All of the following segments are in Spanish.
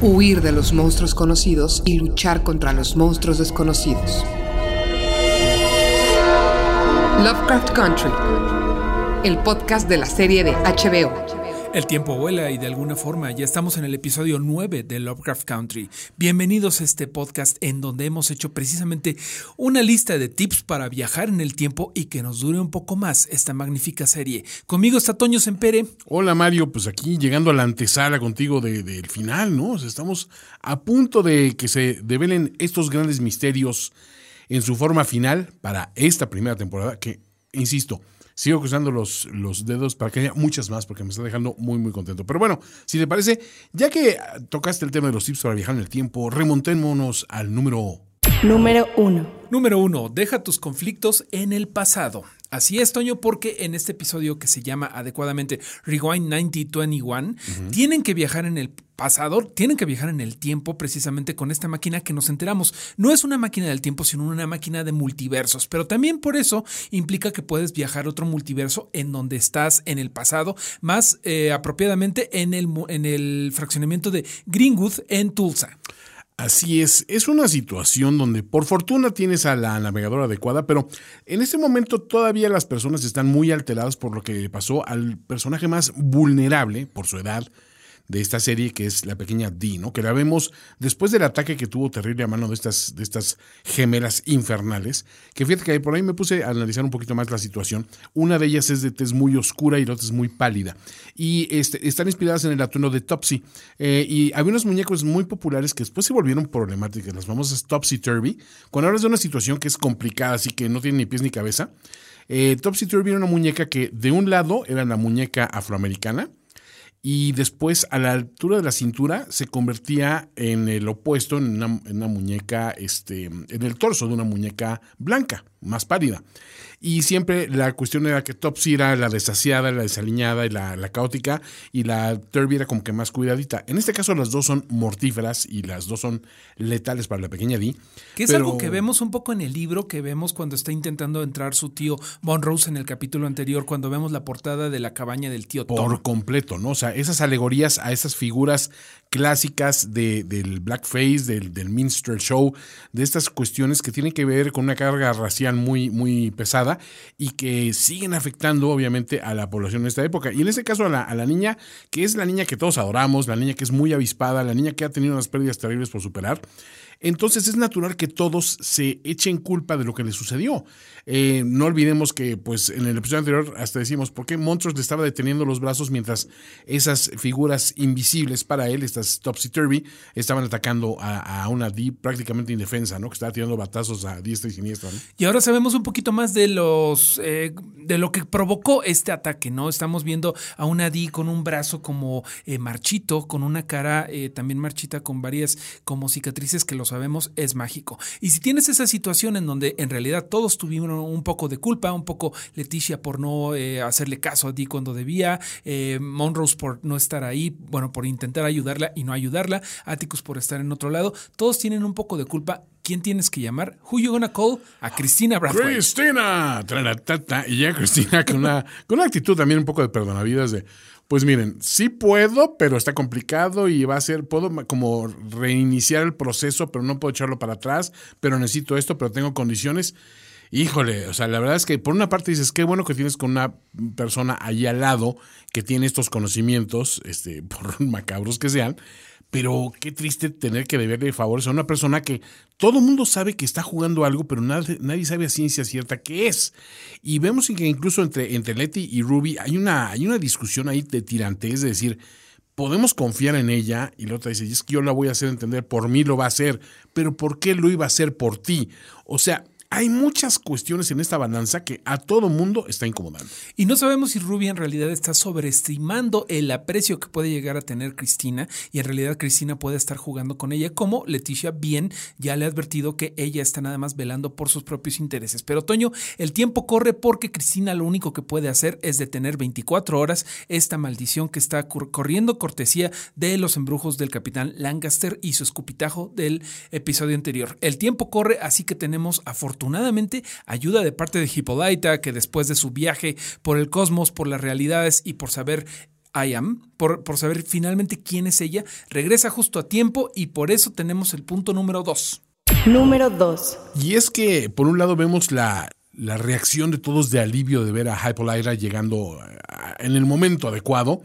Huir de los monstruos conocidos y luchar contra los monstruos desconocidos. Lovecraft Country, el podcast de la serie de HBO. El tiempo vuela y de alguna forma ya estamos en el episodio 9 de Lovecraft Country. Bienvenidos a este podcast en donde hemos hecho precisamente una lista de tips para viajar en el tiempo y que nos dure un poco más esta magnífica serie. Conmigo está Toño Sempere. Hola Mario, pues aquí llegando a la antesala contigo del final, ¿no? Estamos a punto de que se develen estos grandes misterios en su forma final para esta primera temporada que, insisto, Sigo cruzando los, los dedos para que haya muchas más porque me está dejando muy, muy contento. Pero bueno, si te parece, ya que tocaste el tema de los tips para viajar en el tiempo, remontémonos al número... Número uno. Número uno, deja tus conflictos en el pasado. Así es, Toño, porque en este episodio que se llama adecuadamente Rewind 9021, tienen que viajar en el pasado, tienen que viajar en el tiempo precisamente con esta máquina que nos enteramos. No es una máquina del tiempo, sino una máquina de multiversos, pero también por eso implica que puedes viajar a otro multiverso en donde estás en el pasado, más eh, apropiadamente en el, en el fraccionamiento de Greenwood en Tulsa. Así es, es una situación donde por fortuna tienes a la navegadora adecuada, pero en este momento todavía las personas están muy alteradas por lo que pasó al personaje más vulnerable por su edad, de esta serie, que es la pequeña Dee, ¿no? Que la vemos después del ataque que tuvo terrible a mano de estas, de estas gemelas infernales. Que fíjate que por ahí me puse a analizar un poquito más la situación. Una de ellas es de tez muy oscura y la otra es muy pálida. Y este, están inspiradas en el atuendo de Topsy. Eh, y había unos muñecos muy populares que después se volvieron problemáticas, las famosas Topsy Turvy. Cuando hablas de una situación que es complicada, así que no tiene ni pies ni cabeza. Eh, Topsy Turvy era una muñeca que de un lado era la muñeca afroamericana y después a la altura de la cintura se convertía en el opuesto, en una, en una, muñeca, este, en el torso de una muñeca blanca, más pálida. Y siempre la cuestión era que Topsy era la desasiada, la desaliñada y la, la, caótica, y la Turby era como que más cuidadita. En este caso las dos son mortíferas y las dos son letales para la pequeña Dee. Que es pero... algo que vemos un poco en el libro, que vemos cuando está intentando entrar su tío Monrose en el capítulo anterior, cuando vemos la portada de la cabaña del tío Tom. Por completo, ¿no? O sea, esas alegorías a esas figuras clásicas de, del blackface, del, minstrel show, de estas cuestiones que tienen que ver con una carga racial muy, muy pesada y que siguen afectando obviamente a la población en esta época. Y en este caso a la, a la niña, que es la niña que todos adoramos, la niña que es muy avispada, la niña que ha tenido unas pérdidas terribles por superar. Entonces es natural que todos se echen culpa de lo que le sucedió. Eh, no olvidemos que, pues, en el episodio anterior hasta decimos por qué Montrose le estaba deteniendo los brazos mientras esas figuras invisibles para él, estas Topsy Turvy, estaban atacando a, una Dee prácticamente indefensa, ¿no? Que estaba tirando batazos a diestra y siniestra. Y ahora sabemos un poquito más de los eh, de lo que provocó este ataque, ¿no? Estamos viendo a una Dee con un brazo como eh, marchito, con una cara eh, también marchita, con varias como cicatrices que lo sabemos es mágico. Y si tienes esa situación en donde en realidad todos tuvieron un poco de culpa, un poco Leticia por no eh, hacerle caso a Dee cuando debía, eh, Monrose por no estar ahí, bueno, por intentar ayudarla y no ayudarla, Atticus por estar en otro lado, todos tienen un poco de culpa. ¿Quién tienes que llamar? Who you gonna call? A Cristina Brathwaite. ¡Cristina! Y ya Cristina con una, con una actitud también un poco de perdonavidas de pues miren, sí puedo, pero está complicado y va a ser, puedo como reiniciar el proceso, pero no puedo echarlo para atrás, pero necesito esto, pero tengo condiciones. Híjole, o sea, la verdad es que por una parte dices, qué bueno que tienes con una persona ahí al lado que tiene estos conocimientos, este, por macabros que sean, pero qué triste tener que deberle favores a una persona que todo el mundo sabe que está jugando algo, pero nadie, nadie, sabe a ciencia cierta qué es. Y vemos que incluso entre, entre Letty y Ruby hay una, hay una discusión ahí de tirantes, de decir, podemos confiar en ella, y la otra dice, es que yo la voy a hacer entender, por mí lo va a hacer, pero ¿por qué lo iba a hacer por ti? O sea, hay muchas cuestiones en esta balanza que a todo mundo está incomodando. Y no sabemos si Ruby en realidad está sobreestimando el aprecio que puede llegar a tener Cristina y en realidad Cristina puede estar jugando con ella, como Leticia bien ya le ha advertido que ella está nada más velando por sus propios intereses. Pero Toño, el tiempo corre porque Cristina lo único que puede hacer es detener 24 horas esta maldición que está corriendo cortesía de los embrujos del capitán Lancaster y su escupitajo del episodio anterior. El tiempo corre, así que tenemos afortunadamente afortunadamente ayuda de parte de Hippolyta, que después de su viaje por el cosmos, por las realidades y por saber I am, por, por, saber finalmente quién es ella, regresa justo a tiempo y por eso tenemos el punto número dos. Número dos. Y es que por un lado vemos la, la reacción de todos de alivio de ver a Hippolyta llegando en el momento adecuado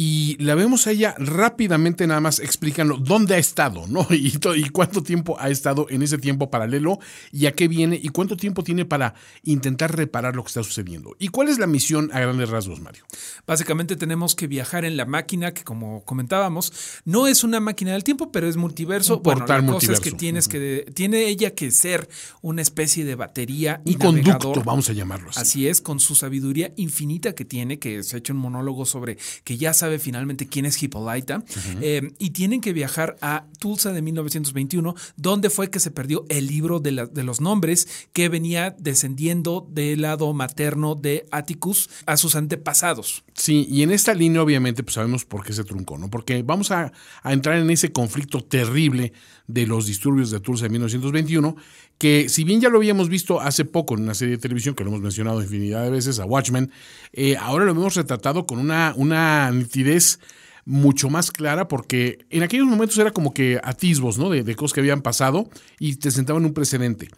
y la vemos a ella rápidamente nada más explicando dónde ha estado, ¿no? Y, y, cuánto tiempo ha estado en ese tiempo paralelo y a qué viene y cuánto tiempo tiene para intentar reparar lo que está sucediendo. ¿Y cuál es la misión a grandes rasgos, Mario? Básicamente tenemos que viajar en la máquina que como comentábamos, no es una máquina del tiempo, pero es multiverso. Un bueno, la cosa es que tienes que tiene ella que ser una especie de batería un conducto, vamos a llamarlo así. Así es, con su sabiduría infinita que tiene, que se ha hecho un monólogo sobre que ya sabe finalmente quién es Hippolyta, eh, y tienen que viajar a Tulsa de 1921, donde fue que se perdió el libro de, de los nombres que venía descendiendo del lado materno de Atticus a sus antepasados. Sí, y en esta línea obviamente pues sabemos por qué se truncó, ¿no? Porque vamos a, a entrar en ese conflicto terrible de los disturbios de Tulsa de 1921, que si bien ya lo habíamos visto hace poco en una serie de televisión, que lo hemos mencionado infinidad de veces, a Watchmen, eh, ahora lo hemos retratado con una, una nitidez mucho más clara porque en aquellos momentos era como que atisbos ¿no? de, de cosas que habían pasado y te sentaban un precedente.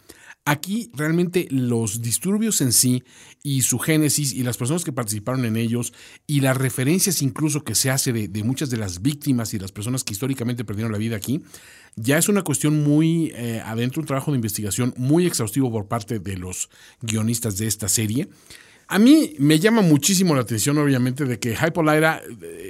Aquí realmente los disturbios en sí y su génesis y las personas que participaron en ellos y las referencias incluso que se hace de, muchas de las víctimas y las personas que históricamente perdieron la vida aquí, ya es una cuestión muy eh, adentro, un trabajo de investigación muy exhaustivo por parte de los guionistas de esta serie. A mí me llama muchísimo la atención, obviamente, de que Hypolita,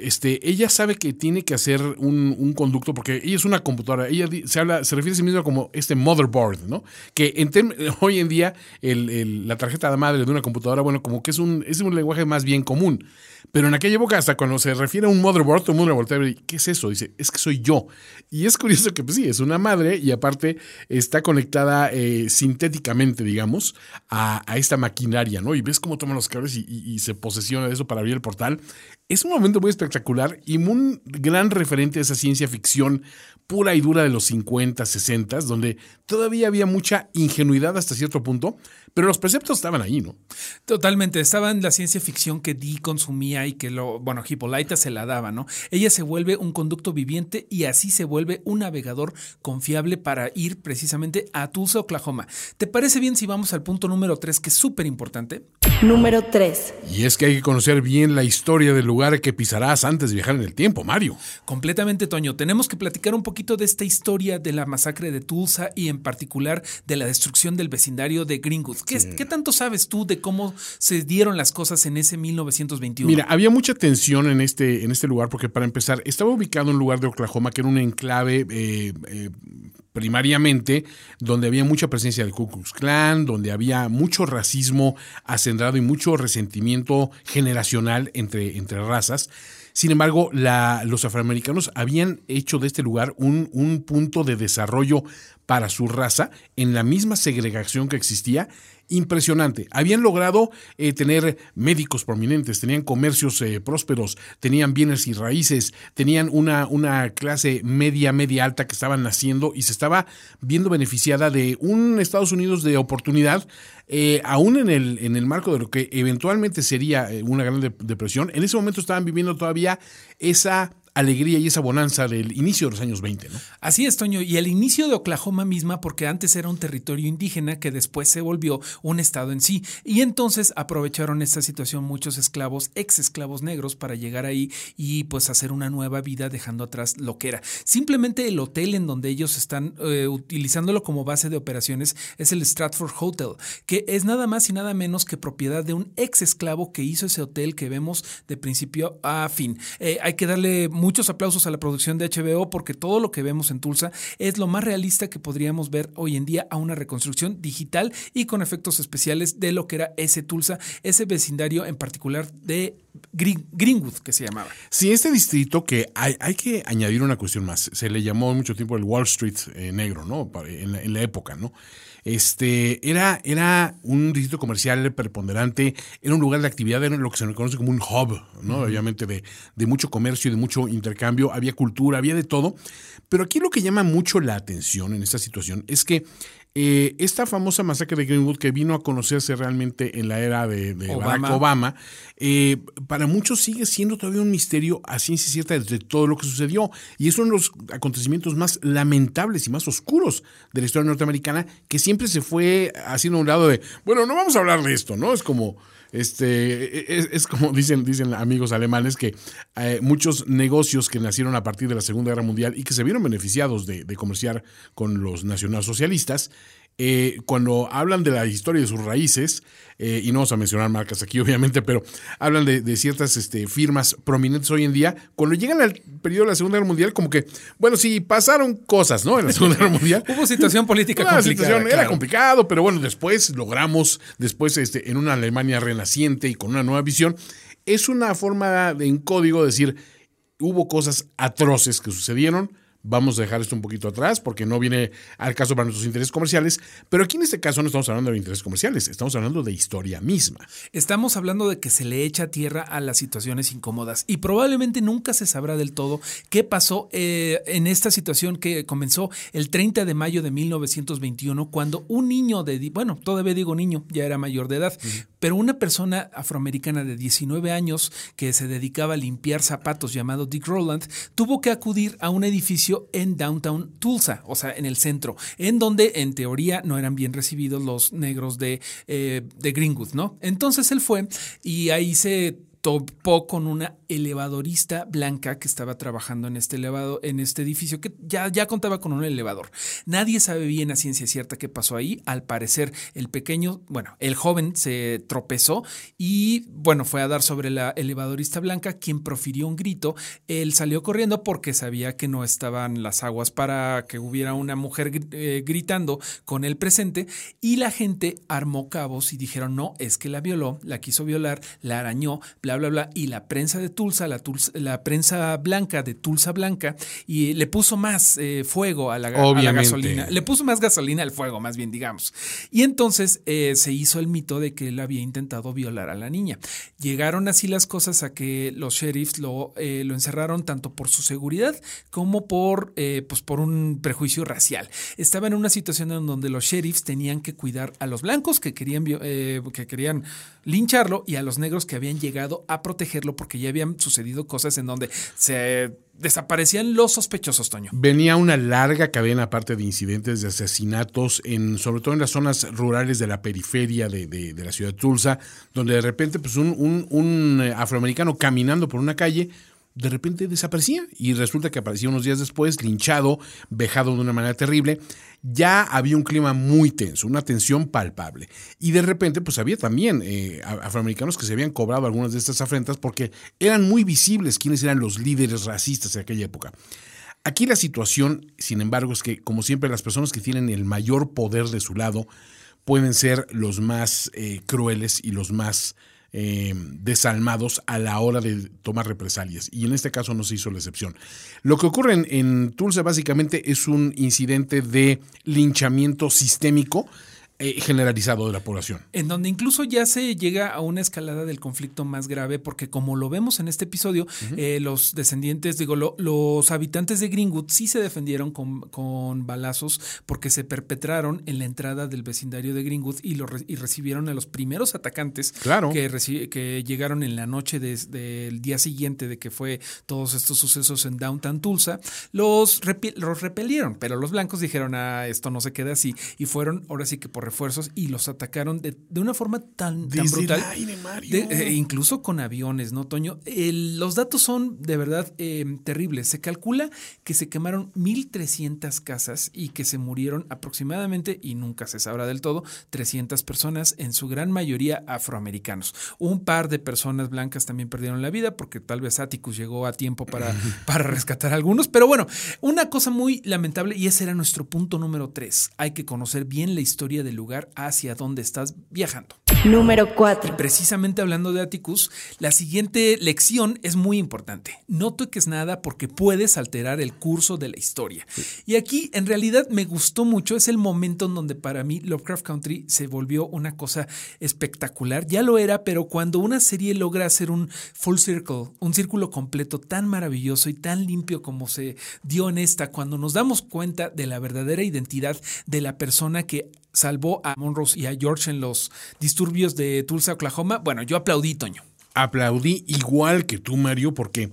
este, ella sabe que tiene que hacer un, conducto, porque ella es una computadora, ella se, habla, se refiere a sí misma como este motherboard, ¿no? Que en hoy en día la tarjeta de madre de una computadora, bueno, como que es un, es un lenguaje más bien común. Pero en aquella época, hasta cuando se refiere a un motherboard, todo el mundo voltea y ¿qué es eso? Dice, es que soy yo. Y es curioso que, pues sí, es una madre y aparte está conectada eh, sintéticamente, digamos, a, esta maquinaria, ¿no? Y ves cómo toma los cables y, se posesiona de eso para abrir el portal. Es un momento muy espectacular y un gran referente a esa ciencia ficción pura y dura de los 50, 60, donde todavía había mucha ingenuidad hasta cierto punto, pero los preceptos estaban ahí, ¿no? Totalmente, estaba en la ciencia ficción que Dee consumía y que lo, bueno, Hippolyta se la daba, ¿no? Ella se vuelve un conducto viviente y así se vuelve un navegador confiable para ir precisamente a Tulsa, Oklahoma. ¿Te parece bien si vamos al punto número 3, que es súper importante? Número 3. Y es que hay que conocer bien la historia del lugar que pisarás antes de viajar en el tiempo, Mario. Completamente, Toño. Tenemos que platicar un poquito de esta historia de la masacre de Tulsa y en particular de la destrucción del vecindario de Greenwood. ¿Qué, tanto sabes tú de cómo se dieron las cosas en ese 1921? Mira, había mucha tensión en este, en este lugar porque para empezar, estaba ubicado en un lugar de Oklahoma que era un enclave eh, eh, primariamente donde había mucha presencia del Ku Klux Klan, donde había mucho racismo acendrado y mucho resentimiento generacional entre, entre razas. Sin embargo, los afroamericanos habían hecho de este lugar un, un punto de desarrollo para su raza en la misma segregación que existía impresionante. Habían logrado eh, tener médicos prominentes, tenían comercios eh, prósperos, tenían bienes y raíces, tenían una, una clase media, media alta que estaban naciendo y se estaba viendo beneficiada de un Estados Unidos de oportunidad, eh, aún en el, en el marco de lo que eventualmente sería una gran depresión. En ese momento estaban viviendo todavía esa alegría y esa bonanza del inicio de los años 20, ¿no? Así es, Toño, y el inicio de Oklahoma misma, porque antes era un territorio indígena que después se volvió un estado en sí, y entonces aprovecharon esta situación muchos esclavos, ex esclavos negros, para llegar ahí y pues hacer una nueva vida dejando atrás lo que era. Simplemente el hotel en donde ellos están eh, utilizándolo como base de operaciones es el Stratford Hotel, que es nada más y nada menos que propiedad de un ex esclavo que hizo ese hotel que vemos de principio a fin. Eh, hay que darle muchos aplausos a la producción de HBO porque todo lo que vemos en Tulsa es lo más realista que podríamos ver hoy en día a una reconstrucción digital y con efectos especiales de lo que era ese Tulsa, ese vecindario en particular de Greenwood, que se llamaba. Sí, este distrito que hay, hay, que añadir una cuestión más. Se le llamó mucho tiempo el Wall Street eh, negro, ¿no? En la, en la época, ¿no? Este, era, era un distrito comercial preponderante, era un lugar de actividad, era lo que se conoce como un hub, ¿no? Obviamente de, de mucho comercio, de mucho intercambio, había cultura, había de todo. Pero aquí lo que llama mucho la atención en esta situación es que eh, esta famosa masacre de Greenwood que vino a conocerse realmente en la era de, de Obama. Barack Obama, eh, para muchos sigue siendo todavía un misterio a ciencia cierta de todo lo que sucedió. Y es uno de los acontecimientos más lamentables y más oscuros de la historia norteamericana que siempre se fue haciendo a un lado de, bueno, no vamos a hablar de esto, ¿no? Es como... Este, es, es como dicen, dicen amigos alemanes que eh, muchos negocios que nacieron a partir de la Segunda Guerra Mundial y que se vieron beneficiados de, de comerciar con los nacionalsocialistas, eh, cuando hablan de la historia de sus raíces, eh, y no vamos a mencionar marcas aquí obviamente, pero hablan de, de ciertas este, firmas prominentes hoy en día, cuando llegan al periodo de la Segunda Guerra Mundial, como que, bueno, sí, pasaron cosas, ¿no? En la Segunda Guerra Mundial. Hubo situación política Una complicada. situación, era complicado, pero bueno, después logramos, después este, en una Alemania renaciente y con una nueva visión, es una forma de, en código decir, hubo cosas atroces que sucedieron, vamos a dejar esto un poquito atrás porque no viene al caso para nuestros intereses comerciales, pero aquí en este caso no estamos hablando de intereses comerciales, estamos hablando de historia misma. Estamos hablando de que se le echa tierra a las situaciones incómodas y probablemente nunca se sabrá del todo qué pasó eh, en esta situación que comenzó el 30 de mayo de 1921 cuando un niño de, bueno, todavía digo niño, ya era mayor de edad, pero una persona afroamericana de 19 años que se dedicaba a limpiar zapatos llamado Dick Rowland tuvo que acudir a un edificio en downtown Tulsa, o sea, en el centro, en donde en teoría no eran bien recibidos los negros de, eh, de Greenwood, ¿no? Entonces él fue y ahí se topó con una elevadorista blanca que estaba trabajando en este elevado, en este edificio que ya, ya contaba con un elevador. Nadie sabe bien a ciencia cierta qué pasó ahí. Al parecer, el pequeño, bueno, el joven se tropezó y bueno, fue a dar sobre la elevadorista blanca, quien profirió un grito. Él salió corriendo porque sabía que no estaban las aguas para que hubiera una mujer eh, gritando con él presente y la gente armó cabos y dijeron, no, es que la violó, la quiso violar, la arañó, bla, bla, bla. Y la prensa de Tulsa, la, Tulsa- la prensa blanca de Tulsa Blanca, y le puso más eh, fuego a la, a la Obviamente. gasolina. Le puso más gasolina al fuego, más bien, digamos. Y entonces eh, se hizo el mito de que él había intentado violar a la niña. Llegaron así las cosas a que los sheriffs lo, eh, lo encerraron tanto por su seguridad como por, eh, pues por un prejuicio racial. Estaba en una situación en donde los sheriffs tenían que cuidar a los blancos que querían, eh, que querían lincharlo y a los negros que habían llegado a protegerlo porque ya habían sucedido cosas en donde se desaparecían los sospechosos, Toño. Venía una larga cadena aparte de incidentes de asesinatos, en, sobre todo en las zonas rurales de la periferia de, de- la ciudad de Tulsa, donde de repente pues un, un- un, eh, afroamericano caminando por una calle de repente desaparecía y resulta que aparecía unos días después linchado, vejado de una manera terrible. Ya había un clima muy tenso, una tensión palpable. Y de repente pues había también eh, afroamericanos que se habían cobrado algunas de estas afrentas porque eran muy visibles quiénes eran los líderes racistas de aquella época. Aquí la situación, sin embargo, es que, como siempre, las personas que tienen el mayor poder de su lado pueden ser los más eh, crueles y los más eh, desalmados a la hora de tomar represalias. Y en este caso no se hizo la excepción. Lo que ocurre en, en Tulsa básicamente es un incidente de linchamiento sistémico eh, generalizado de la población. En donde incluso ya se llega a una escalada del conflicto más grave, porque como lo vemos en este episodio, eh, los descendientes, digo, lo- los habitantes de Greenwood sí se defendieron con, con balazos porque se perpetraron en la entrada del vecindario de Greenwood y, lo y recibieron a los primeros atacantes Claro. que, que llegaron en la noche del día siguiente de que fue todos estos sucesos en Downtown Tulsa. Los, los repelieron, pero los blancos dijeron, ah, esto no se queda así, y fueron ahora sí que por refuerzos y los atacaron de, de una forma tan, tan el brutal. aire, Mario. De- eh, incluso con aviones, ¿no, Toño? El- los datos son de verdad eh, terribles. Se calcula que se quemaron 1.300 casas y que se murieron aproximadamente, y nunca se sabrá del todo, 300 personas, en su gran mayoría afroamericanos. Un par de personas blancas también perdieron la vida porque tal vez Atticus llegó a tiempo para, para rescatar a algunos. Pero bueno, una cosa muy lamentable, y ese era nuestro punto número 3. Hay que conocer bien la historia del lugar hacia donde estás viajando. Número 4. Precisamente hablando de Atticus, la siguiente lección es muy importante. No toques nada porque puedes alterar el curso de la historia. Y aquí, en realidad, me gustó mucho. Es el momento en donde para mí Lovecraft Country se volvió una cosa espectacular. Ya lo era, pero cuando una serie logra hacer un full circle, un círculo completo tan maravilloso y tan limpio como se dio en esta, cuando nos damos cuenta de la verdadera identidad de la persona que salvó a Monrose y a George en los disturbios de Tulsa, Oklahoma, bueno, yo aplaudí, Toño. aplaudí igual que tú, Mario, porque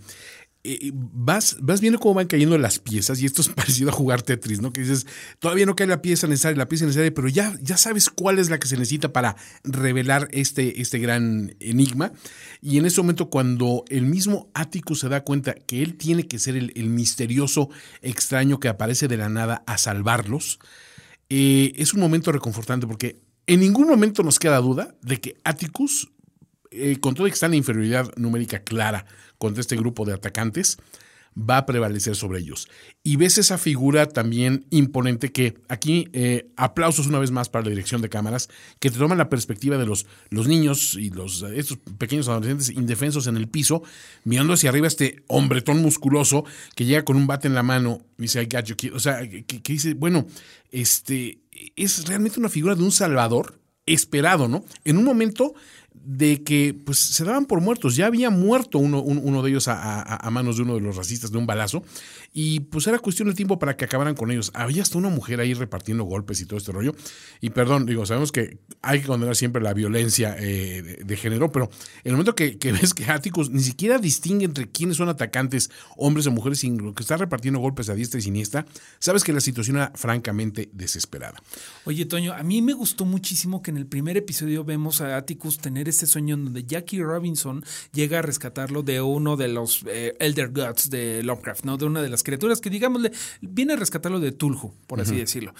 eh, vas, vas viendo cómo van cayendo las piezas y esto es parecido a jugar Tetris, ¿no? Que dices, todavía no cae la pieza necesaria, la pieza necesaria, pero ya, ya sabes cuál es la que se necesita para revelar este, este gran enigma. Y en ese momento, cuando el mismo Atticus se da cuenta que él tiene que ser el misterioso extraño que aparece de la nada a salvarlos, eh, es un momento reconfortante porque en ningún momento nos queda duda de que Atticus eh, con todo que está en inferioridad numérica clara contra este grupo de atacantes, va a prevalecer sobre ellos. Y ves esa figura también imponente que aquí, eh, aplausos una vez más para la dirección de cámaras, que te toman la perspectiva de los, los niños y los, estos pequeños adolescentes indefensos en el piso, mirando hacia arriba este hombretón musculoso que llega con un bate en la mano y dice, I got you, kid". O sea, que, que dice, bueno, este, es realmente una figura de un salvador esperado, ¿no? En un momento de que pues se daban por muertos. Ya había muerto uno, un- uno de ellos a manos de uno de los racistas de un balazo. Y pues era cuestión de tiempo para que acabaran con ellos. Había hasta una mujer ahí repartiendo golpes y todo este rollo. Y perdón, digo, sabemos que hay que condenar siempre la violencia eh, de, género, pero el momento que, ves que Atticus ni siquiera distingue entre quiénes son atacantes, hombres o mujeres, sino que está repartiendo golpes a diestra y siniestra, sabes que la situación era francamente desesperada. Oye, Toño, a mí me gustó muchísimo que en el primer episodio vemos a Atticus tener este sueño en donde Jackie Robinson llega a rescatarlo de uno de los eh, Elder Gods de Lovecraft, ¿no? De una de criaturas que, digámosle, viene a rescatarlo de Tulhu, por así decirlo.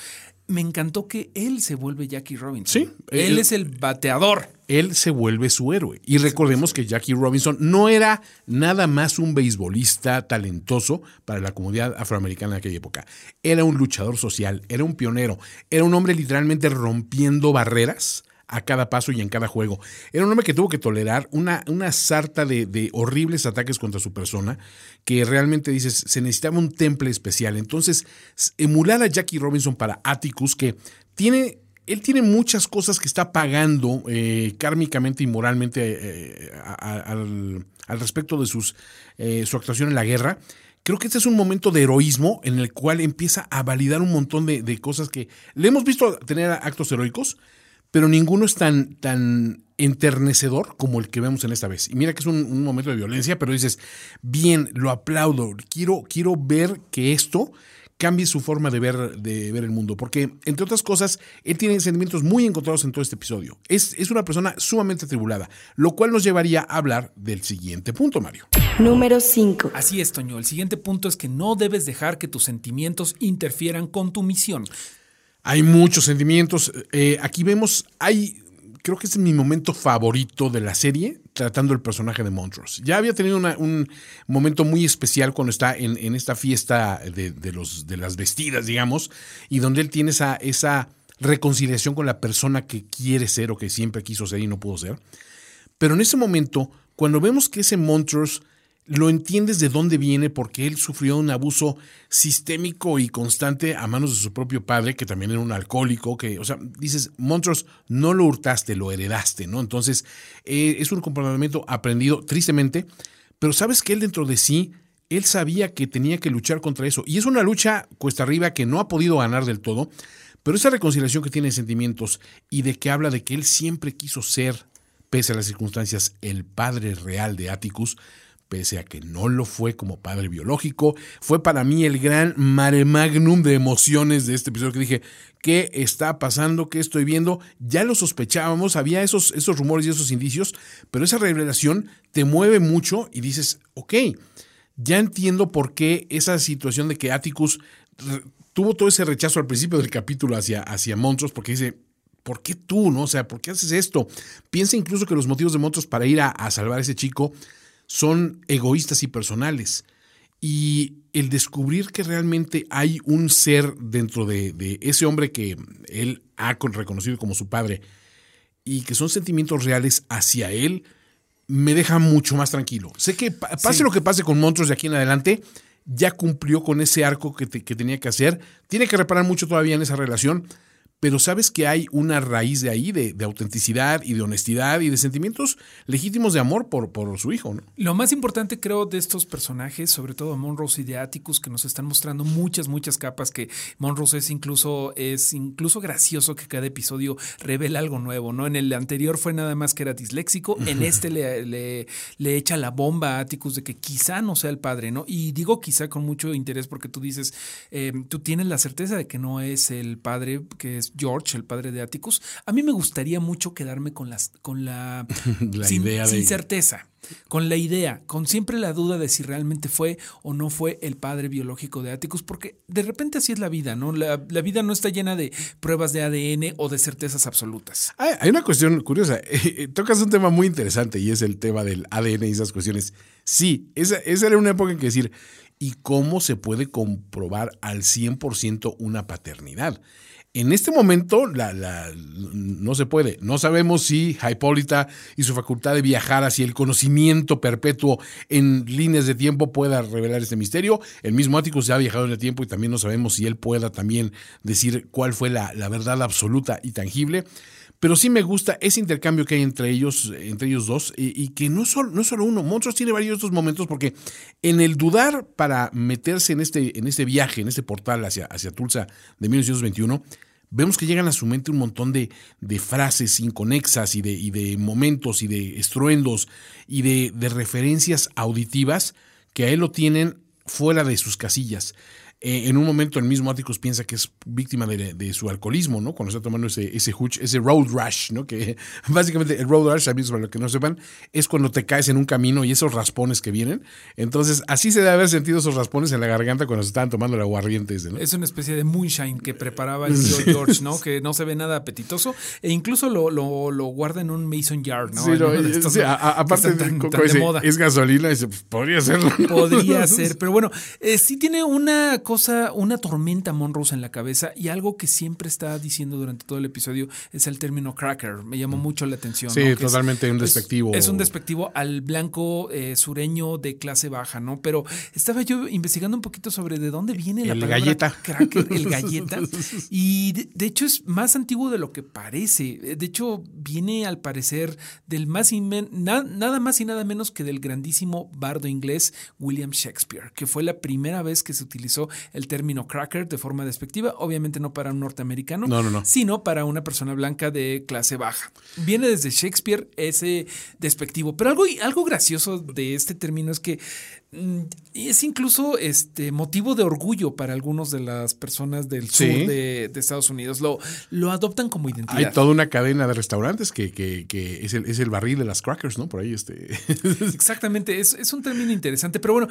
Me encantó que él se vuelve Jackie Robinson. Sí, Él él- es el bateador. él se vuelve su héroe. Y recordemos que Jackie Robinson no era nada más un beisbolista talentoso para la comunidad afroamericana de aquella época. Era un luchador social, era un pionero, era un hombre literalmente rompiendo barreras a cada paso y en cada juego. Era un hombre que tuvo que tolerar una, una sarta de, de horribles ataques contra su persona, que realmente dices, se necesitaba un temple especial. Entonces, emular a Jackie Robinson para Atticus, que tiene él tiene muchas cosas que está pagando eh, kármicamente y moralmente eh, a- al, al respecto de sus, eh, su actuación en la guerra. Creo que este es un momento de heroísmo en el cual empieza a validar un montón de, de cosas que le hemos visto tener actos heroicos, pero ninguno es tan, tan enternecedor como el que vemos en esta vez. Y mira que es un, un momento de violencia, pero dices, bien, lo aplaudo, quiero, quiero ver que esto cambie su forma de ver, de ver el mundo. Porque, entre otras cosas, él tiene sentimientos muy encontrados en todo este episodio. Es, es una persona sumamente atribulada, lo cual nos llevaría a hablar del siguiente punto, Mario. Número 5. Así es, Toño. El siguiente punto es que no debes dejar que tus sentimientos interfieran con tu misión. Hay muchos sentimientos. Eh, aquí vemos, hay, creo que es mi momento favorito de la serie, tratando el personaje de Montrose. Ya había tenido un momento muy especial cuando está en, esta fiesta de las vestidas, digamos, y donde él tiene esa, esa reconciliación con la persona que quiere ser o que siempre quiso ser y no pudo ser. Pero en ese momento, cuando vemos que ese Montrose lo entiendes de dónde viene porque él sufrió un abuso sistémico y constante a manos de su propio padre, que también era un alcohólico, que, o sea, dices, Montrose, no lo hurtaste, lo heredaste, ¿no? Entonces, eh, es un comportamiento aprendido tristemente, pero sabes que él dentro de sí, él sabía que tenía que luchar contra eso. Y es una lucha cuesta arriba que no ha podido ganar del todo, pero esa reconciliación que tiene sentimientos y de que habla de que él siempre quiso ser, pese a las circunstancias, el padre real de Atticus, pese a que no lo fue como padre biológico. Fue para mí el gran mare magnum de emociones de este episodio que dije, ¿qué está pasando? ¿Qué estoy viendo? Ya lo sospechábamos, había esos, esos rumores y esos indicios, pero esa revelación te mueve mucho y dices, ok, ya entiendo por qué esa situación de que Atticus tuvo todo ese rechazo al principio del capítulo hacia, hacia Montrose, porque dice, ¿por qué tú, no? O sea, ¿por qué haces esto? Piensa incluso que los motivos de Montrose para ir a, a salvar a ese chico son egoístas y personales. Y el descubrir que realmente hay un ser dentro de, de, ese hombre que él ha reconocido como su padre y que son sentimientos reales hacia él, me deja mucho más tranquilo. Sé que pase sí. lo que pase con Montrose de aquí en adelante, ya cumplió con ese arco que, te, que tenía que hacer. Tiene que reparar mucho todavía en esa relación, pero sabes que hay una raíz de ahí, de, de, autenticidad y de honestidad y de sentimientos legítimos de amor por, por su hijo. ¿no? Lo más importante creo de estos personajes, sobre todo Monrose y de Atticus, que nos están mostrando muchas, muchas capas, que Monrose es incluso, es incluso gracioso que cada episodio revela algo nuevo, ¿no? En el anterior fue nada más que era disléxico, en este le, le, le echa la bomba a Atticus de que quizá no sea el padre, ¿no? Y digo quizá con mucho interés porque tú dices, eh, tú tienes la certeza de que no es el padre, que es George, el padre de Atticus, a mí me gustaría mucho quedarme con, las, con la, la sin, idea de... sin certeza con la idea, con siempre la duda de si realmente fue o no fue el padre biológico de Atticus, porque de repente así es la vida, ¿no? La, la vida no está llena de pruebas de ADN o de certezas absolutas. Hay, hay una cuestión curiosa, tocas un tema muy interesante y es el tema del ADN y esas cuestiones. Sí, esa, esa era una época en que decir, ¿y cómo se puede comprobar al 100% una paternidad? En este momento la, la, no se puede. No sabemos si Hipólita y su facultad de viajar hacia el conocimiento perpetuo en líneas de tiempo pueda revelar este misterio. El mismo Atticus ya ha viajado en el tiempo y también no sabemos si él pueda también decir cuál fue la, la verdad absoluta y tangible. Pero sí me gusta ese intercambio que hay entre ellos, entre ellos dos, y, que no es solo, no solo uno. Monstruos tiene varios de estos momentos porque en el dudar para meterse en este, en este viaje, en este portal hacia, hacia Tulsa de 1921, vemos que llegan a su mente un montón de, de frases inconexas y de, y de, momentos y de estruendos y de, de referencias auditivas que a él lo tienen fuera de sus casillas. Eh, en un momento el mismo Atticus piensa que es víctima de, de, su alcoholismo, ¿no? Cuando está tomando ese, ese ese road rush, ¿no? Que básicamente el road rush, amigos, para los que no sepan, es cuando te caes en un camino y esos raspones que vienen. Entonces, así se debe haber sentido esos raspones en la garganta cuando se estaban tomando el aguardiente. Ese, ¿no? Es una especie de moonshine que preparaba el tío George, ¿no? Que no se ve nada apetitoso e incluso lo, lo, lo guarda en un mason jar, ¿no? Sí, no, estos, sí a, a, aparte tan, tan, tan de moda. es gasolina, dice, pues, podría serlo. ¿no? Podría ser, pero bueno, eh, sí tiene una cosa, una tormenta Monrose en la cabeza y algo que siempre está diciendo durante todo el episodio es el término cracker. Me llamó mucho la atención. Sí, ¿no? totalmente es, un despectivo. Es, es, un despectivo al blanco eh, sureño de clase baja, ¿no? Pero estaba yo investigando un poquito sobre de dónde viene la el palabra galleta. cracker, el galleta. y de, de, hecho es más antiguo de lo que parece. De hecho, viene al parecer del más inmen, na, nada más y nada menos que del grandísimo bardo inglés William Shakespeare, que fue la primera vez que se utilizó el término cracker de forma despectiva, obviamente no para un norteamericano, no, no, no. sino para una persona blanca de clase baja. Viene desde Shakespeare ese despectivo, pero algo, algo gracioso de este término es que es incluso este motivo de orgullo para algunos de las personas del sur Sí. de, de Estados Unidos. Lo, lo adoptan como identidad. Hay toda una cadena de restaurantes que, que, que es, el, es, el, barril de las crackers, ¿no? Por ahí este. Exactamente, es, es, un término interesante. Pero bueno,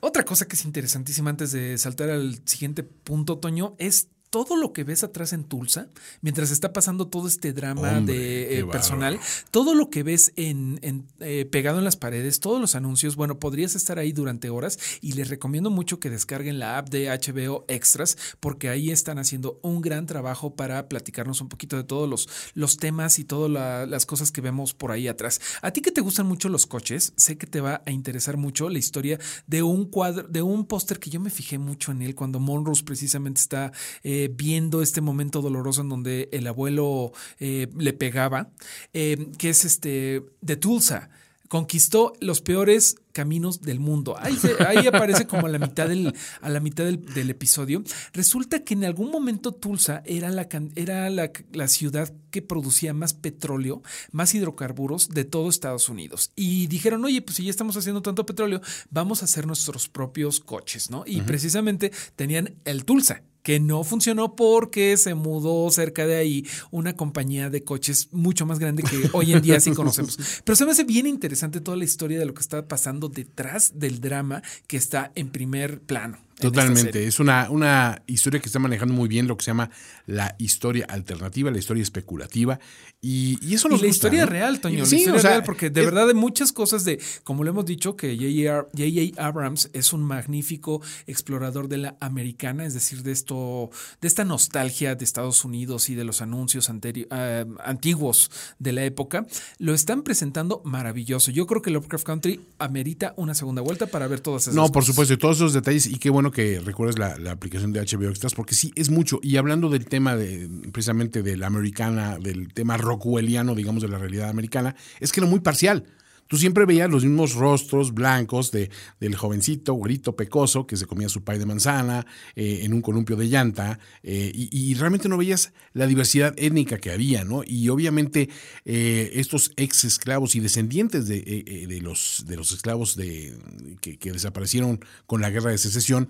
otra cosa que es interesantísima antes de saltar al siguiente punto, Toño, es todo lo que ves atrás en Tulsa, mientras está pasando todo este drama Hombre, de eh, personal, todo lo que ves en, en eh, pegado en las paredes, todos los anuncios, bueno, podrías estar ahí durante horas y les recomiendo mucho que descarguen la app de HBO Extras porque ahí están haciendo un gran trabajo para platicarnos un poquito de todos los, los temas y todas la, las cosas que vemos por ahí atrás. A ti que te gustan mucho los coches, sé que te va a interesar mucho la historia de un cuadro, de un póster que yo me fijé mucho en él cuando Monrose precisamente está eh, viendo este momento doloroso en donde el abuelo eh, le pegaba, eh, que es este de Tulsa conquistó los peores caminos del mundo. Ahí, se- ahí aparece como a la mitad, del, a la mitad del, del episodio. Resulta que en algún momento Tulsa era, la, era la, la ciudad que producía más petróleo, más hidrocarburos de todo Estados Unidos. Y dijeron, oye, pues si ya estamos haciendo tanto petróleo, vamos a hacer nuestros propios coches, ¿no? Y precisamente tenían el Tulsa que no funcionó porque se mudó cerca de ahí una compañía de coches mucho más grande que hoy en día sí conocemos. Pero se me hace bien interesante toda la historia de lo que está pasando detrás del drama que está en primer plano. Totalmente. Es una, una historia que está manejando muy bien lo que se llama la historia alternativa, la historia especulativa. Y, y eso Y nos la gusta, historia ¿no? real, Toño, Y- sí, la historia o sea, real, porque de es- verdad de muchas cosas de, como lo hemos dicho, que J.J. Abrams es un magnífico explorador de la americana, es decir, de esto, de esta nostalgia de Estados Unidos y de los anuncios anteri- ah, antiguos de la época, lo están presentando maravilloso. Yo creo que Lovecraft Country amerita una segunda vuelta para ver todas esas No, por supuesto, y todos esos detalles. Y qué bueno que recuerdes la, aplicación de HBO Extras, porque sí, es mucho. Y hablando del tema de precisamente de la americana, del tema rockwelliano, digamos, de la realidad americana, es que era muy parcial. Tú siempre veías los mismos rostros blancos de, del jovencito, güerito, pecoso, que se comía su pay de manzana eh, en un columpio de llanta, eh, y, realmente no veías la diversidad étnica que había, ¿no? Y obviamente eh, estos ex esclavos y descendientes de, eh, de los, de los esclavos de, que desaparecieron con la guerra de secesión,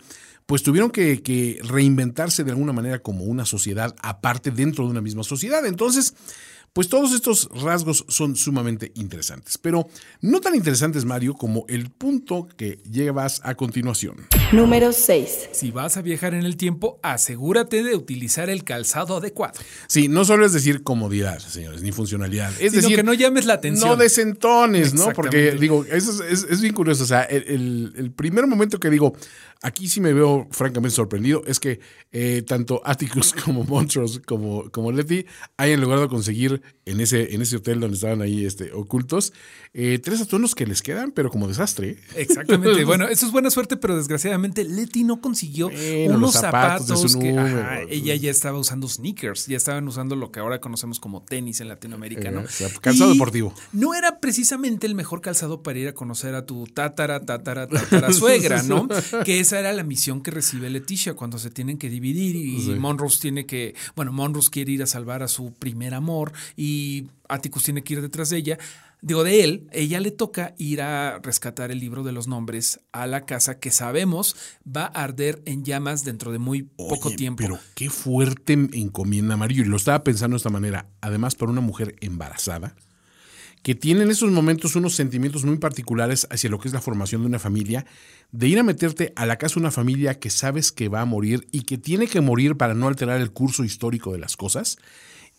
pues tuvieron que, que reinventarse de alguna manera como una sociedad aparte dentro de una misma sociedad. Entonces, pues todos estos rasgos son sumamente interesantes, pero no tan interesantes, Mario, como el punto que llevas a continuación. Número 6. Si vas a viajar en el tiempo, asegúrate de utilizar el calzado adecuado. Sí, no solo es decir comodidad, señores, ni funcionalidad. Es Sino decir, que no llames la atención. No desentones, ¿no? Porque digo, eso es, es- es bien curioso. O sea, el, el- el primer momento que digo, aquí sí me veo francamente sorprendido, es que eh, tanto Atticus como Montrose como, como Letty hayan logrado conseguir en ese, en ese hotel donde estaban ahí este, ocultos eh, tres atuendos que les quedan, pero como desastre. ¿eh? Exactamente. Bueno, eso es buena suerte, pero desgraciadamente Leti no consiguió Bueno, unos zapatos que ajá, ella ya estaba usando sneakers, ya estaban usando lo que ahora conocemos como tenis en Latinoamérica, ¿no? Eh, o sea, calzado Y deportivo. No era precisamente el mejor calzado para ir a conocer a tu tatara, tatara, tatara suegra, ¿no? que esa era la misión que recibe Leticia cuando se tienen que dividir y Sí. Monrose tiene que, bueno, Monrose quiere ir a salvar a su primer amor y Atticus tiene que ir detrás de ella. Digo, de él, ella le toca ir a rescatar el libro de los nombres a la casa que sabemos va a arder en llamas dentro de muy poco tiempo. Pero qué fuerte encomienda, Mario. Y lo estaba pensando de esta manera. Además, para una mujer embarazada, que tiene en esos momentos unos sentimientos muy particulares hacia lo que es la formación de una familia, de ir a meterte a la casa de una familia que sabes que va a morir y que tiene que morir para no alterar el curso histórico de las cosas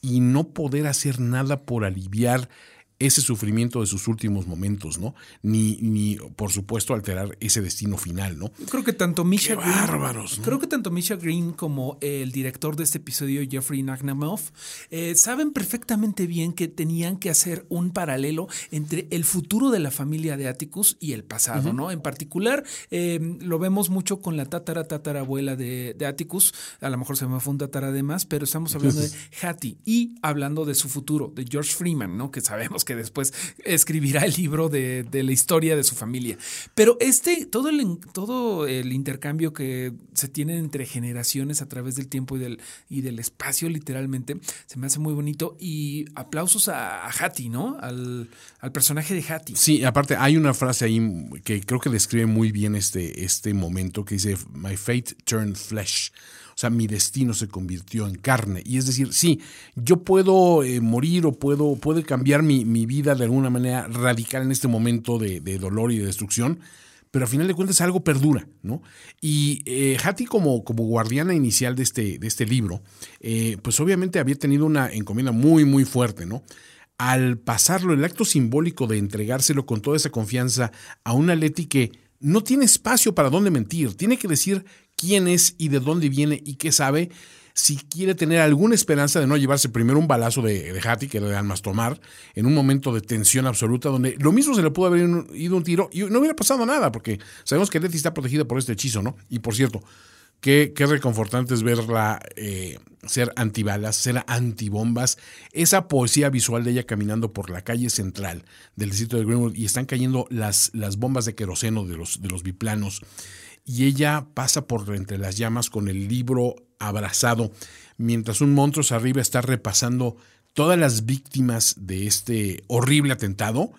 y no poder hacer nada por aliviar ese sufrimiento de sus últimos momentos, ¿no? Ni, ni por supuesto, alterar ese destino final, ¿no? Creo que tanto Misha Qué Green, bárbaros, ¿no? creo que tanto Misha Green como el director de este episodio, Jeffrey Nagnamov, eh, saben perfectamente bien que tenían que hacer un paralelo entre el futuro de la familia de Atticus y el pasado, ¿no? En particular, eh, lo vemos mucho con la tatara tatarabuela de, de Atticus. A lo mejor se me fue un tatara de más, pero estamos hablando de Hattie y hablando de su futuro, de George Freeman, ¿no? Que sabemos que después escribirá el libro de, de la historia de su familia. Pero este, todo el, todo el intercambio que se tiene entre generaciones a través del tiempo y del, y del espacio, literalmente, se me hace muy bonito. Y aplausos a, a Hattie, ¿no? Al, al personaje de Hattie. Sí, aparte hay una frase ahí que creo que describe muy bien este, este momento que dice, My fate turned flesh. O sea, mi destino se convirtió en carne. Y es decir, sí, yo puedo eh, morir o puedo, puede cambiar mi, mi vida de alguna manera radical en este momento de, de dolor y de destrucción, pero a final de cuentas algo perdura, ¿no? Y eh, Hattie como, como guardiana inicial de este, de este libro, eh, pues obviamente había tenido una encomienda muy, muy fuerte, ¿no? Al pasarlo, el acto simbólico de entregárselo con toda esa confianza a una Leti que no tiene espacio para dónde mentir, tiene que decir quién es y de dónde viene y qué sabe, si quiere tener alguna esperanza de no llevarse primero un balazo de, de Hattie, que era de almas tomar, en un momento de tensión absoluta, donde lo mismo se le pudo haber ido un tiro y no hubiera pasado nada, porque sabemos que Leti está protegida por este hechizo, ¿no? Y por cierto, Qué, qué reconfortante es verla eh, ser antibalas, ser antibombas. Esa poesía visual de ella caminando por la calle central del distrito de Greenwood y están cayendo las, las bombas de queroseno de los, de los biplanos. Y ella pasa por entre las llamas con el libro abrazado, mientras un monstruo arriba está repasando todas las víctimas de este horrible atentado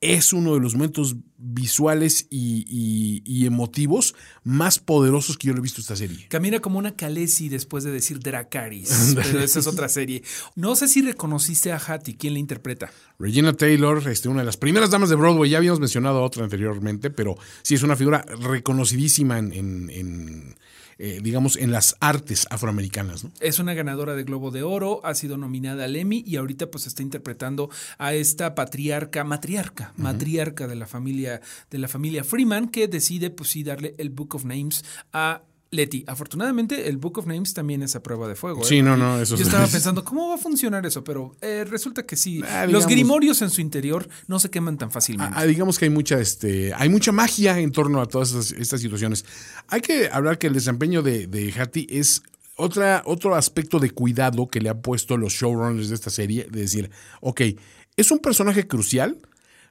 es uno de los momentos visuales y, y- y emotivos más poderosos que yo le he visto en esta serie. Camina como una Khaleesi después de decir Dracaris, pero esa es otra serie. No sé si reconociste a Hattie, ¿quién la interpreta? Regina Taylor, este, una de las primeras damas de Broadway, ya habíamos mencionado otra anteriormente, pero sí es una figura reconocidísima en, en- en, eh, digamos, en las artes afroamericanas. ¿no? Es una ganadora de Globo de Oro, ha sido nominada al Emmy y ahorita pues está interpretando a esta patriarca, matriarca, matriarca de la familia de la familia Freeman que decide pues sí darle el Book of Names a Letty. Afortunadamente el Book of Names también es a prueba de fuego. ¿eh? Sí, no, no, eso Yo es- estaba pensando cómo va a funcionar eso, pero eh, resulta que sí. Ah, Los grimorios en su interior no se queman tan fácilmente. Ah, digamos que hay mucha, este, hay mucha magia en torno a todas estas, estas situaciones. Hay que hablar que el desempeño de, de Hattie es otra, otro aspecto de cuidado que le han puesto los showrunners de esta serie, de decir, ok, es un personaje crucial.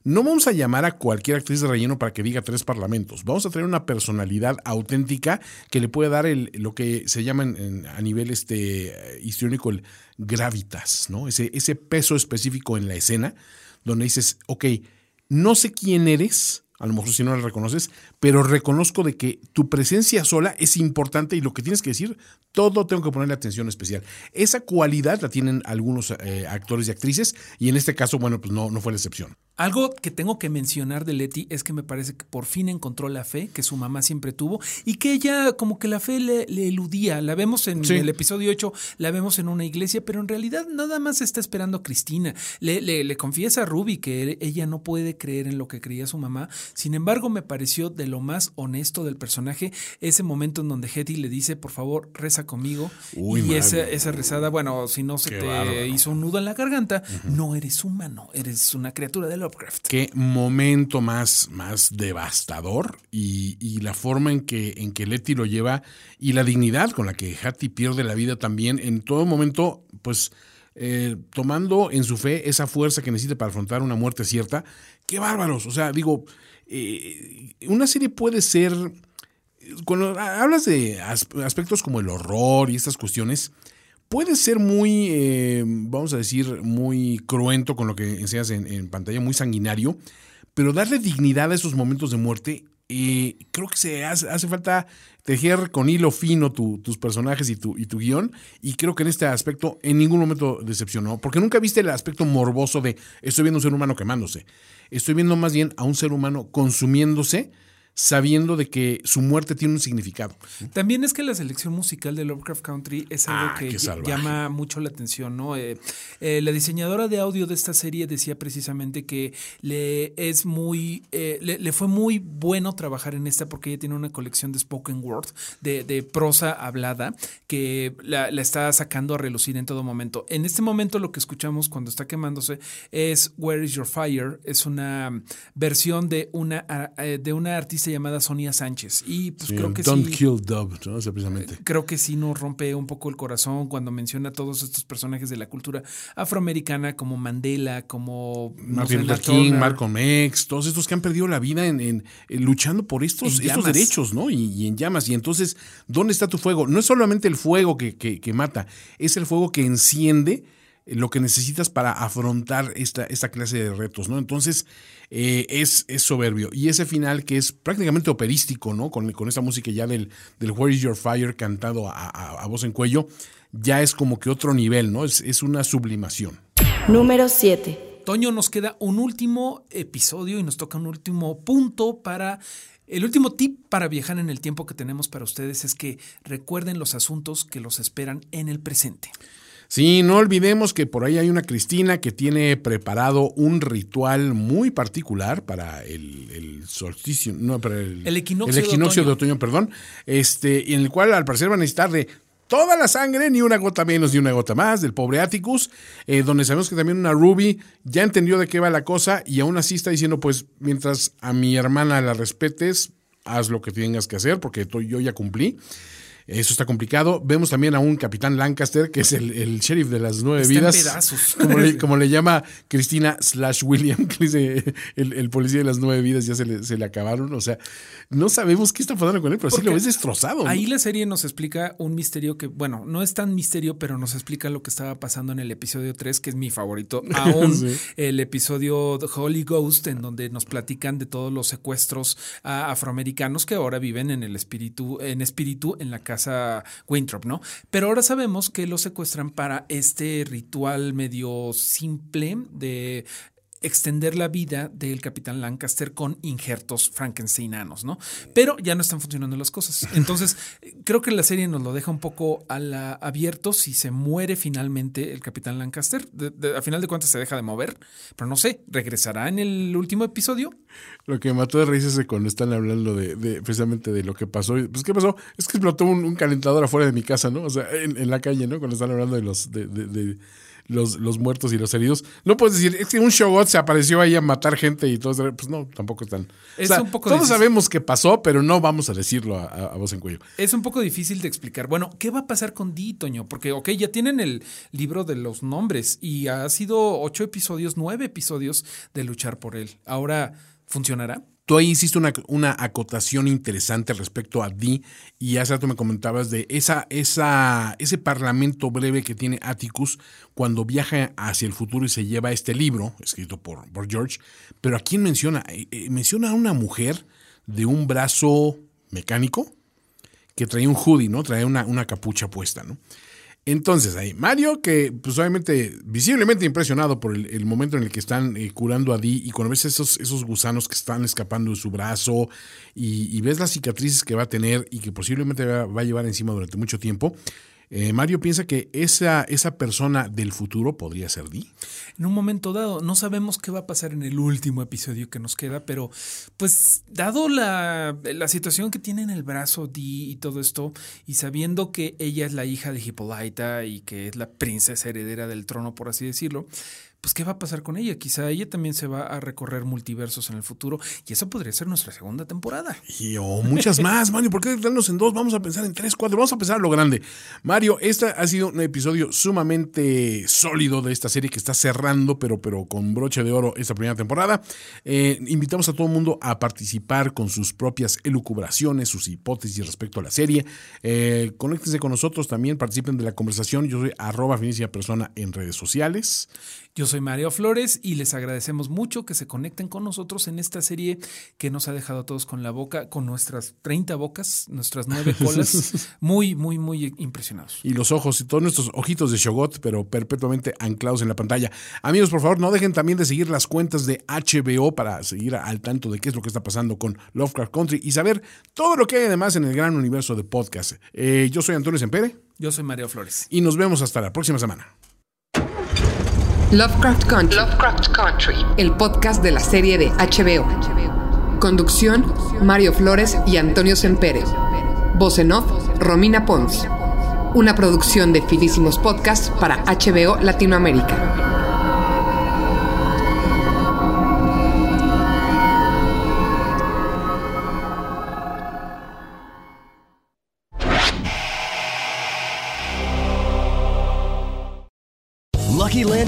No vamos a llamar a cualquier actriz de relleno para que diga tres parlamentos. Vamos a tener una personalidad auténtica que le puede dar el, lo que se llama a nivel este, histriónico el gravitas, ¿no? Ese, ese peso específico en la escena, donde dices, ok, no sé quién eres, a lo mejor si no la reconoces, pero reconozco de que tu presencia sola es importante y lo que tienes que decir, todo tengo que ponerle atención especial. Esa cualidad la tienen algunos eh, actores y actrices y en este caso, bueno, pues no, no fue la excepción. Algo que tengo que mencionar de Letty es que me parece que por fin encontró la fe que su mamá siempre tuvo y que ella como que la fe le, le eludía. La vemos en Sí. el episodio 8, la vemos en una iglesia, pero en realidad nada más está esperando a Cristina. Le, le- le confiesa a Ruby que ella no puede creer en lo que creía su mamá. Sin embargo, me pareció de lo más honesto del personaje ese momento en donde Hetty le dice, por favor, reza conmigo. Uy, y esa, esa rezada, bueno, si no se Qué te hizo un nudo en la garganta, no eres humano, eres una criatura de Qué momento más, más devastador y, la forma en que, en que Letty lo lleva y la dignidad con la que Hattie pierde la vida también en todo momento, pues eh, tomando en su fe esa fuerza que necesita para afrontar una muerte cierta. Qué bárbaros. O sea, digo, eh, una serie puede ser cuando hablas de as- aspectos como el horror y estas cuestiones, puede ser muy, eh, vamos a decir, muy cruento con lo que enseñas en, en pantalla, muy sanguinario, pero darle dignidad a esos momentos de muerte, eh, creo que se hace, hace falta tejer con hilo fino tu- tus personajes y tu, y tu guion, y creo que en este aspecto en ningún momento decepcionó, porque nunca viste el aspecto morboso de estoy viendo un ser humano quemándose, estoy viendo más bien a un ser humano consumiéndose, sabiendo de que su muerte tiene un significado. También es que la selección musical de Lovecraft Country es algo Ah, que llama mucho la atención, ¿no? Eh, eh, la diseñadora de audio de esta serie decía precisamente que le es muy, eh, le, le fue muy bueno trabajar en esta porque ella tiene una colección de spoken word, de, de prosa hablada, que la, la está sacando a relucir en todo momento. En este momento lo que escuchamos cuando está quemándose es Where is Your Fire, es una versión de una, de una artista llamada Sonia Sánchez. Y pues Sí, creo que Don't sí. kill Dove, ¿no? O sea, precisamente. Creo que sí nos rompe un poco el corazón cuando menciona a todos estos personajes de la cultura afroamericana como Mandela, como Martin Luther King. Malcolm X, todos estos que han perdido la vida en, en- en luchando por estos, derechos, ¿no? Y, y en llamas. Y entonces, ¿dónde está tu fuego? No es solamente el fuego que, que- que mata, es el fuego que enciende lo que necesitas para afrontar esta, esta clase de retos, ¿no? Entonces, eh, es, es soberbio. Y ese final que es prácticamente operístico, ¿no? Con, con esa música ya del, del Where is Your Fire cantado a, a- a voz en cuello, ya es como que otro nivel, ¿no? Es, es una sublimación. Número 7. Toño, nos queda un último episodio y nos toca un último punto para... El último tip para viajar en el tiempo que tenemos para ustedes es que recuerden los asuntos que los esperan en el presente. Sí, no olvidemos que por ahí hay una Cristina que tiene preparado un ritual muy particular para el, el solsticio, no, para el, El equinoccio el de equinoccio de otoño. otoño, perdón, este, en el cual al parecer van a necesitar de toda la sangre, ni una gota menos ni una gota más, del pobre Atticus, eh, donde sabemos que también una Ruby ya entendió de qué va la cosa y aún así está diciendo, pues, mientras a mi hermana la respetes, haz lo que tengas que hacer, porque yo ya cumplí. Eso está complicado. Vemos también a un capitán Lancaster, que es el, el sheriff de las nueve Está en vidas. pedazos. Como le, como le llama Cristina slash William, que dice el, el policía de las nueve vidas ya se le, se le acabaron. O sea, no sabemos qué está pasando con él, pero sí Porque lo ves destrozado. ¿no? Ahí la serie nos explica un misterio que, bueno, no es tan misterio, pero nos explica lo que estaba pasando en el episodio 3, que es mi favorito aún. Sí. El episodio The Holy Ghost, en donde nos platican de todos los secuestros a afroamericanos que ahora viven en el espíritu, en espíritu en la casa Winthrop, ¿no? Pero ahora sabemos que los secuestran para este ritual medio simple de extender la vida del capitán Lancaster con injertos frankensteinanos, ¿no? Pero ya no están funcionando las cosas. Entonces, creo que la serie nos lo deja un poco a la, abierto si se muere finalmente el capitán Lancaster. A final de cuentas se deja de mover, pero no sé, ¿regresará en el último episodio? Lo que mató de risa es cuando están hablando de, de- precisamente de lo que pasó. Pues, ¿qué pasó? Es que explotó un, calentador afuera de mi casa, ¿no? O sea, en, en la calle, ¿no? Cuando están hablando de los, de los, los muertos y los heridos. No puedes decir, es que un Shogot se apareció ahí a matar gente y todo. Pues no, tampoco es tan. Es o sea, un poco todos difícil. sabemos que pasó, pero no vamos a decirlo a, a- a voz en cuello. Es un poco difícil de explicar. Bueno, ¿qué va a pasar con Dee, Toño? Porque, ok, ya tienen el libro de los nombres y ha sido ocho episodios, nueve episodios de luchar por él. Ahora, ¿funcionará? Tú ahí hiciste una, una acotación interesante respecto a Dee y hace rato me comentabas de esa, esa, ese parlamento breve que tiene Atticus cuando viaja hacia el futuro y se lleva este libro escrito por, por George. Pero ¿a quién menciona? Eh, eh, menciona a una mujer de un brazo mecánico que traía un hoodie, ¿no? Traía una, una capucha puesta, ¿no? Entonces ahí, Mario, que pues obviamente visiblemente impresionado por el, el momento en el que están eh, curando a Dee y cuando ves esos, esos gusanos que están escapando de su brazo y, ves las cicatrices que va a tener y que posiblemente va a llevar encima durante mucho tiempo, eh, Mario piensa que esa, esa persona del futuro podría ser Dee. En un momento dado, no sabemos qué va a pasar en el último episodio que nos queda, pero pues dado la, la situación que tiene en el brazo Dee y todo esto, y sabiendo que ella es la hija de Hippolyta y que es la princesa heredera del trono, por así decirlo, pues ¿qué va a pasar con ella? Quizá ella también se va a recorrer multiversos en el futuro y eso podría ser nuestra segunda temporada. Y o muchas más, Mario. ¿Por qué darnos en dos? Vamos a pensar en tres, cuatro. Vamos a pensar a lo grande. Mario, este ha sido un episodio sumamente sólido de esta serie que está cerrando, pero, pero con broche de oro esta primera temporada. Eh, invitamos a todo el mundo a participar con sus propias elucubraciones, sus hipótesis respecto a la serie. Eh, conéctense con nosotros también, participen de la conversación. Yo soy arroba persona en redes sociales. Yo soy Mario Flores y les agradecemos mucho que se conecten con nosotros en esta serie que nos ha dejado a todos con la boca, con nuestras 30 bocas, nuestras nueve colas, muy, muy, muy impresionados. y los ojos y todos nuestros ojitos de Shogot, pero perpetuamente anclados en la pantalla. Amigos, por favor, no dejen también de seguir las cuentas de HBO para seguir al tanto de qué es lo que está pasando con Lovecraft Country y saber todo lo que hay además en el gran universo de podcast. Eh, yo soy Antonio Sempere Yo soy Mario Flores. y nos vemos hasta la próxima semana. Lovecraft Country. Lovecraft Country. El podcast de la serie de HBO. Conducción: Mario Flores y Antonio Sempere. Voz en off: Romina Pons. Una producción de Finísimos Podcast para HBO Latinoamérica.